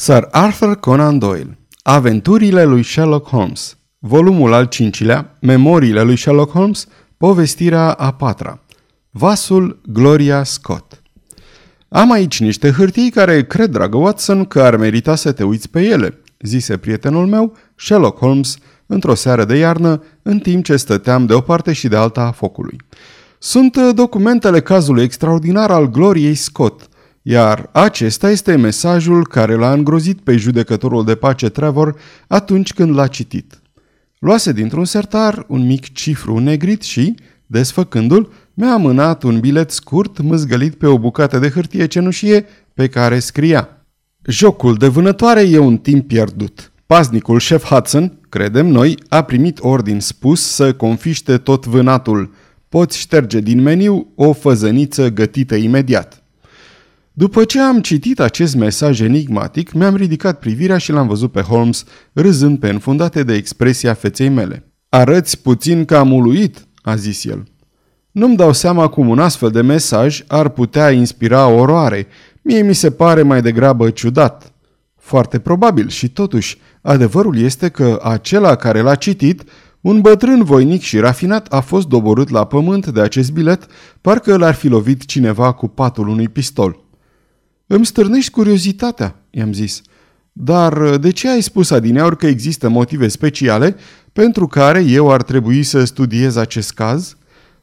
Sir Arthur Conan Doyle Aventurile lui Sherlock Holmes Volumul al cincilea Memoriile lui Sherlock Holmes Povestirea a patra Vasul Gloria Scott Am aici niște hârtii care cred, dragă Watson, că ar merita să te uiți pe ele, zise prietenul meu, Sherlock Holmes, într-o seară de iarnă, în timp ce stăteam de o parte și de alta a focului. Sunt documentele cazului extraordinar al Gloriei Scott – iar acesta este mesajul care l-a îngrozit pe judecătorul de pace Trevor atunci când l-a citit. Luase dintr-un sertar un mic cifru negrit și, desfăcându-l, mi-a amânat un bilet scurt mâzgălit pe o bucată de hârtie cenușie pe care scria Jocul de vânătoare e un timp pierdut. Paznicul șef Hudson, credem noi, a primit ordin spus să confiște tot vânatul. Poți șterge din meniu o făzăniță gătită imediat. După ce am citit acest mesaj enigmatic, mi-am ridicat privirea și l-am văzut pe Holmes râzând pe înfundate de expresia feței mele. Arăți puțin cam uluit, a zis el. Nu-mi dau seama cum un astfel de mesaj ar putea inspira oroare. Mie mi se pare mai degrabă ciudat. Foarte probabil și totuși, adevărul este că acela care l-a citit, un bătrân voinic și rafinat, a fost doborât la pământ de acest bilet, parcă l-ar fi lovit cineva cu patul unui pistol. Îmi stârnești curiozitatea, i-am zis. Dar uh, de ce ai spus adineaur că există motive speciale pentru care eu ar trebui să studiez acest caz?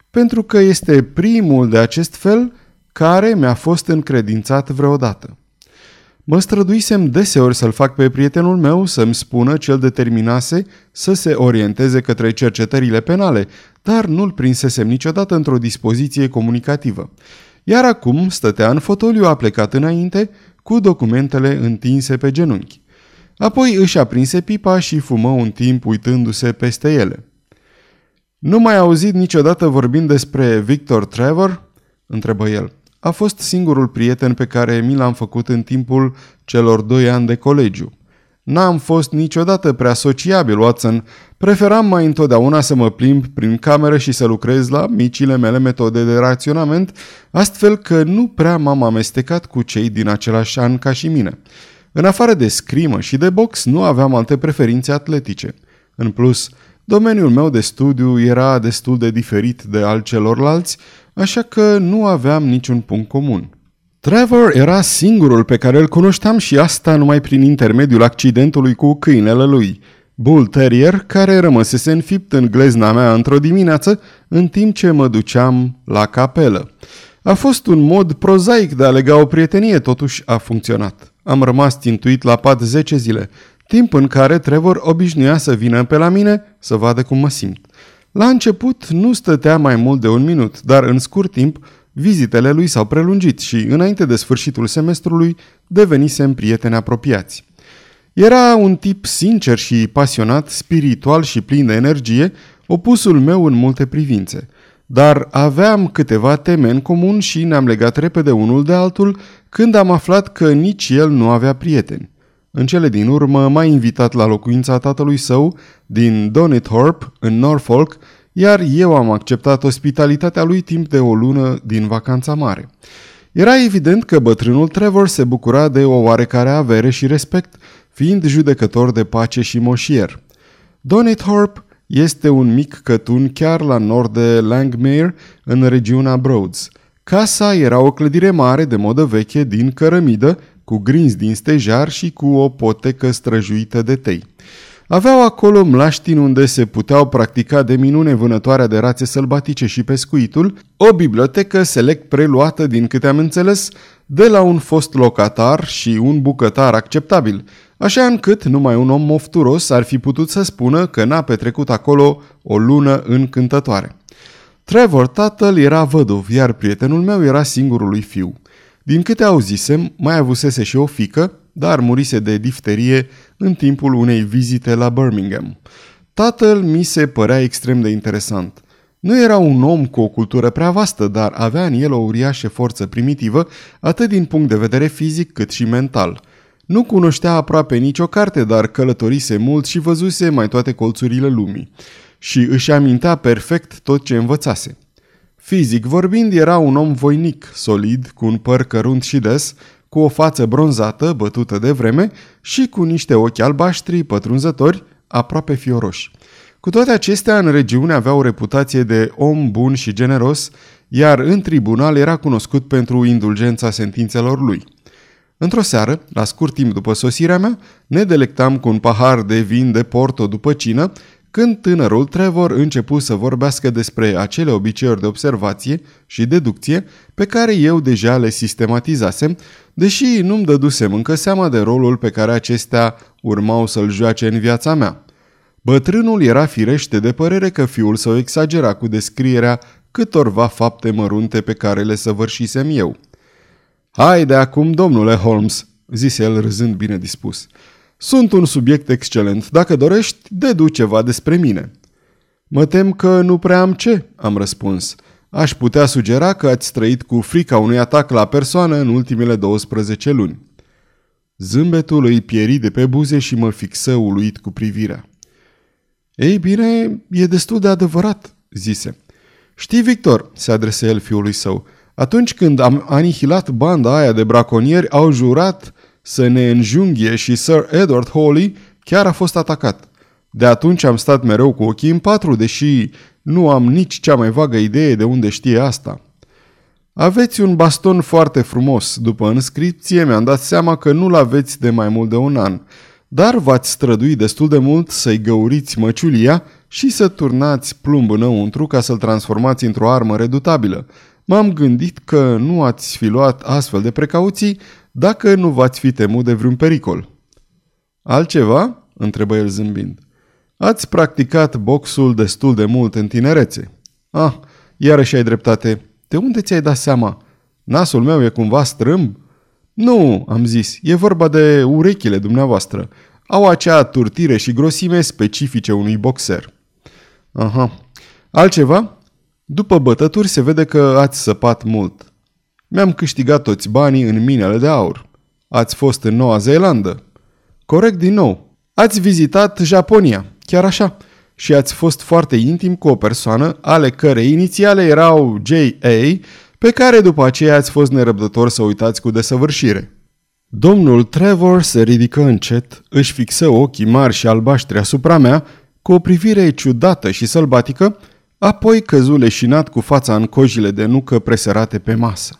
Pentru că este primul de acest fel care mi-a fost încredințat vreodată. Mă străduisem deseori să-l fac pe prietenul meu să-mi spună ce îl determinase să se orienteze către cercetările penale, dar nu-l prinsesem niciodată într-o dispoziție comunicativă iar acum stătea în fotoliu aplecat înainte, cu documentele întinse pe genunchi. Apoi își aprinse pipa și fumă un timp uitându-se peste ele. Nu mai auzit niciodată vorbind despre Victor Trevor?" întrebă el. A fost singurul prieten pe care mi l-am făcut în timpul celor doi ani de colegiu. N-am fost niciodată prea sociabil, Watson. Preferam mai întotdeauna să mă plimb prin cameră și să lucrez la micile mele metode de raționament, astfel că nu prea m-am amestecat cu cei din același an ca și mine. În afară de scrimă și de box, nu aveam alte preferințe atletice. În plus, domeniul meu de studiu era destul de diferit de al celorlalți, așa că nu aveam niciun punct comun. Trevor era singurul pe care îl cunoșteam și asta numai prin intermediul accidentului cu câinele lui, Bull Terrier, care rămăsese înfipt în glezna mea într-o dimineață, în timp ce mă duceam la capelă. A fost un mod prozaic de a lega o prietenie, totuși a funcționat. Am rămas tintuit la pat 10 zile, timp în care Trevor obișnuia să vină pe la mine să vadă cum mă simt. La început nu stătea mai mult de un minut, dar în scurt timp Vizitele lui s-au prelungit și, înainte de sfârșitul semestrului, devenisem prieteni apropiați. Era un tip sincer și pasionat, spiritual și plin de energie, opusul meu în multe privințe. Dar aveam câteva teme în comun și ne-am legat repede unul de altul când am aflat că nici el nu avea prieteni. În cele din urmă m-a invitat la locuința tatălui său din Donithorpe, în Norfolk, iar eu am acceptat ospitalitatea lui timp de o lună din vacanța mare. Era evident că bătrânul Trevor se bucura de o oarecare avere și respect, fiind judecător de pace și moșier. Donithorpe este un mic cătun chiar la nord de Langmere, în regiunea Broads. Casa era o clădire mare de modă veche din cărămidă, cu grinzi din stejar și cu o potecă străjuită de tei. Aveau acolo mlaștini unde se puteau practica de minune vânătoarea de rațe sălbatice și pescuitul, o bibliotecă select preluată, din câte am înțeles, de la un fost locatar și un bucătar acceptabil, așa încât numai un om mofturos ar fi putut să spună că n-a petrecut acolo o lună încântătoare. Trevor, tatăl, era văduv, iar prietenul meu era singurul lui fiu. Din câte auzisem, mai avusese și o fică, dar murise de difterie în timpul unei vizite la Birmingham. Tatăl mi se părea extrem de interesant. Nu era un om cu o cultură prea vastă, dar avea în el o uriașă forță primitivă, atât din punct de vedere fizic cât și mental. Nu cunoștea aproape nicio carte, dar călătorise mult și văzuse mai toate colțurile lumii. Și își amintea perfect tot ce învățase. Fizic vorbind, era un om voinic, solid, cu un păr cărunt și des, cu o față bronzată, bătută de vreme și cu niște ochi albaștri, pătrunzători, aproape fioroși. Cu toate acestea, în regiune avea o reputație de om bun și generos, iar în tribunal era cunoscut pentru indulgența sentințelor lui. Într-o seară, la scurt timp după sosirea mea, ne delectam cu un pahar de vin de Porto după cină, când tânărul Trevor începu să vorbească despre acele obiceiuri de observație și deducție pe care eu deja le sistematizasem, deși nu-mi dădusem încă seama de rolul pe care acestea urmau să-l joace în viața mea. Bătrânul era firește de părere că fiul său exagera cu descrierea câtorva fapte mărunte pe care le săvârșisem eu. Haide acum, domnule Holmes, zise el râzând bine dispus. Sunt un subiect excelent. Dacă dorești, dedu ceva despre mine. Mă tem că nu prea am ce, am răspuns. Aș putea sugera că ați trăit cu frica unui atac la persoană în ultimele 12 luni. Zâmbetul îi pieri de pe buze și mă fixă uluit cu privirea. Ei bine, e destul de adevărat, zise. Știi, Victor, se adresă el fiului său, atunci când am anihilat banda aia de braconieri, au jurat să ne înjunghie și Sir Edward Hawley chiar a fost atacat. De atunci am stat mereu cu ochii în patru, deși nu am nici cea mai vagă idee de unde știe asta. Aveți un baston foarte frumos. După înscripție mi-am dat seama că nu-l aveți de mai mult de un an, dar v-ați strădui destul de mult să-i găuriți măciulia și să turnați plumb înăuntru ca să-l transformați într-o armă redutabilă. M-am gândit că nu ați fi luat astfel de precauții dacă nu v-ați fi temut de vreun pericol. Altceva? întrebă el zâmbind. Ați practicat boxul destul de mult în tinerețe. Ah, iarăși ai dreptate. De unde ți-ai dat seama? Nasul meu e cumva strâmb? Nu, am zis, e vorba de urechile dumneavoastră. Au acea turtire și grosime specifice unui boxer. Aha. Altceva? După bătături se vede că ați săpat mult. Mi-am câștigat toți banii în minele de aur. Ați fost în Noua Zeelandă. Corect din nou. Ați vizitat Japonia. Chiar așa. Și ați fost foarte intim cu o persoană ale cărei inițiale erau J.A., pe care după aceea ați fost nerăbdător să uitați cu desăvârșire. Domnul Trevor se ridică încet, își fixă ochii mari și albaștri asupra mea, cu o privire ciudată și sălbatică, apoi căzu leșinat cu fața în cojile de nucă preserate pe masă.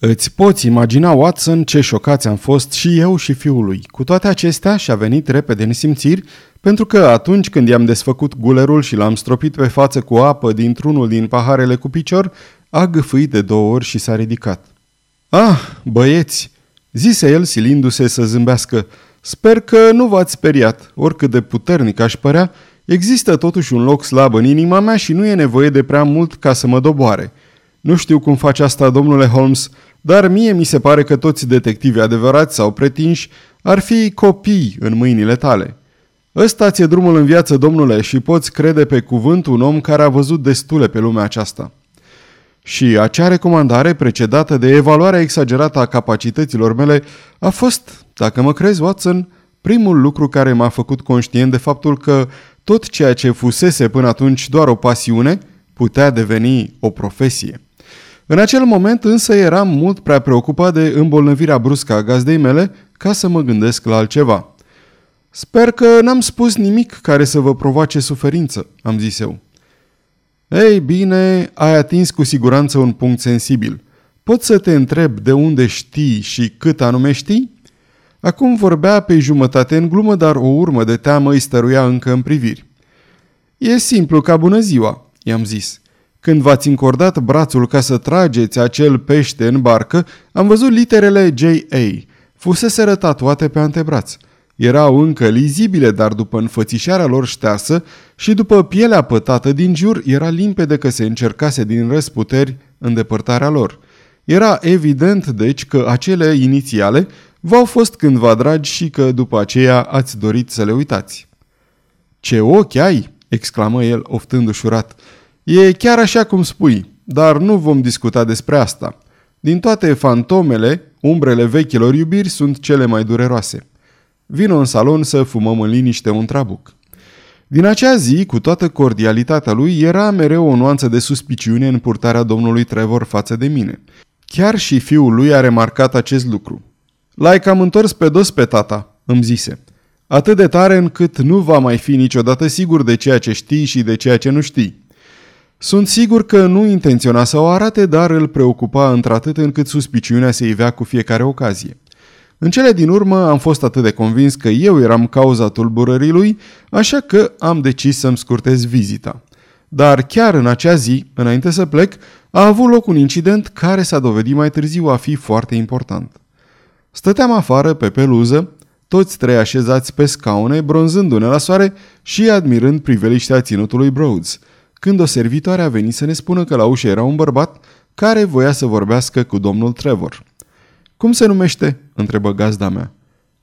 Îți poți imagina, Watson, ce șocați am fost și eu și fiul lui. Cu toate acestea și-a venit repede în simțiri, pentru că atunci când i-am desfăcut gulerul și l-am stropit pe față cu apă dintr-unul din paharele cu picior, a gâfâit de două ori și s-a ridicat. Ah, băieți!" zise el silindu-se să zâmbească. Sper că nu v-ați speriat, oricât de puternic aș părea, există totuși un loc slab în inima mea și nu e nevoie de prea mult ca să mă doboare. Nu știu cum face asta, domnule Holmes, dar mie mi se pare că toți detectivii adevărați sau pretinși ar fi copii în mâinile tale. Ăsta ți-e drumul în viață, domnule, și poți crede pe cuvânt un om care a văzut destule pe lumea aceasta. Și acea recomandare, precedată de evaluarea exagerată a capacităților mele, a fost, dacă mă crezi, Watson, primul lucru care m-a făcut conștient de faptul că tot ceea ce fusese până atunci doar o pasiune putea deveni o profesie. În acel moment însă eram mult prea preocupat de îmbolnăvirea bruscă a gazdei mele ca să mă gândesc la altceva. Sper că n-am spus nimic care să vă provoace suferință, am zis eu. Ei bine, ai atins cu siguranță un punct sensibil. Pot să te întreb de unde știi și cât anume știi? Acum vorbea pe jumătate în glumă, dar o urmă de teamă îi stăruia încă în priviri. E simplu ca bună ziua, i-am zis. Când v-ați încordat brațul ca să trageți acel pește în barcă, am văzut literele J.A. Fuseseră tatuate pe antebraț. Erau încă lizibile, dar după înfățișarea lor ștearsă și după pielea pătată din jur, era limpede că se încercase din răsputeri îndepărtarea lor. Era evident, deci, că acele inițiale v-au fost cândva dragi și că după aceea ați dorit să le uitați. Ce ochi ai!" exclamă el, oftând ușurat. E chiar așa cum spui, dar nu vom discuta despre asta. Din toate fantomele, umbrele vechilor iubiri sunt cele mai dureroase. Vino în salon să fumăm în liniște un trabuc. Din acea zi, cu toată cordialitatea lui, era mereu o nuanță de suspiciune în purtarea domnului Trevor față de mine. Chiar și fiul lui a remarcat acest lucru. L-ai cam întors pe dos pe tata, îmi zise. Atât de tare încât nu va mai fi niciodată sigur de ceea ce știi și de ceea ce nu știi. Sunt sigur că nu intenționa să o arate, dar îl preocupa într-atât încât suspiciunea se ivea cu fiecare ocazie. În cele din urmă am fost atât de convins că eu eram cauza tulburării lui, așa că am decis să-mi scurtez vizita. Dar chiar în acea zi, înainte să plec, a avut loc un incident care s-a dovedit mai târziu a fi foarte important. Stăteam afară pe peluză, toți trei așezați pe scaune, bronzându-ne la soare și admirând priveliștea ținutului Broads, când o servitoare a venit să ne spună că la ușă era un bărbat care voia să vorbească cu domnul Trevor. Cum se numește?" întrebă gazda mea.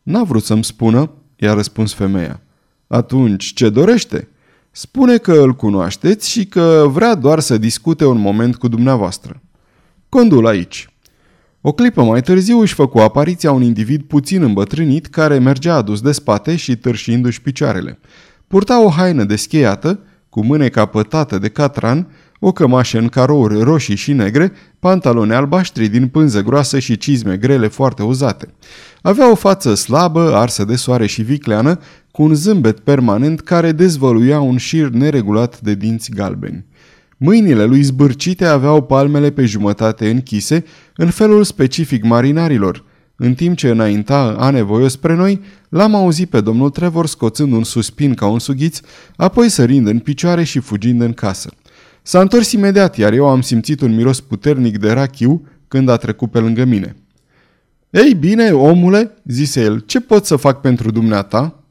N-a vrut să-mi spună, i-a răspuns femeia. Atunci, ce dorește?" Spune că îl cunoașteți și că vrea doar să discute un moment cu dumneavoastră. Condul aici. O clipă mai târziu își făcu apariția un individ puțin îmbătrânit care mergea adus de spate și târșindu-și picioarele. Purta o haină descheiată, cu mâneca pătată de catran, o cămașă în carouri roșii și negre, pantaloni albaștri din pânză groasă și cizme grele foarte uzate. Avea o față slabă, arsă de soare și vicleană, cu un zâmbet permanent care dezvăluia un șir neregulat de dinți galbeni. Mâinile lui zbârcite aveau palmele pe jumătate închise, în felul specific marinarilor. În timp ce înainta anevoios spre noi, l-am auzit pe domnul Trevor scoțând un suspin ca un sughiț, apoi sărind în picioare și fugind în casă. S-a întors imediat, iar eu am simțit un miros puternic de rachiu când a trecut pe lângă mine. Ei bine, omule, zise el, ce pot să fac pentru dumneata?"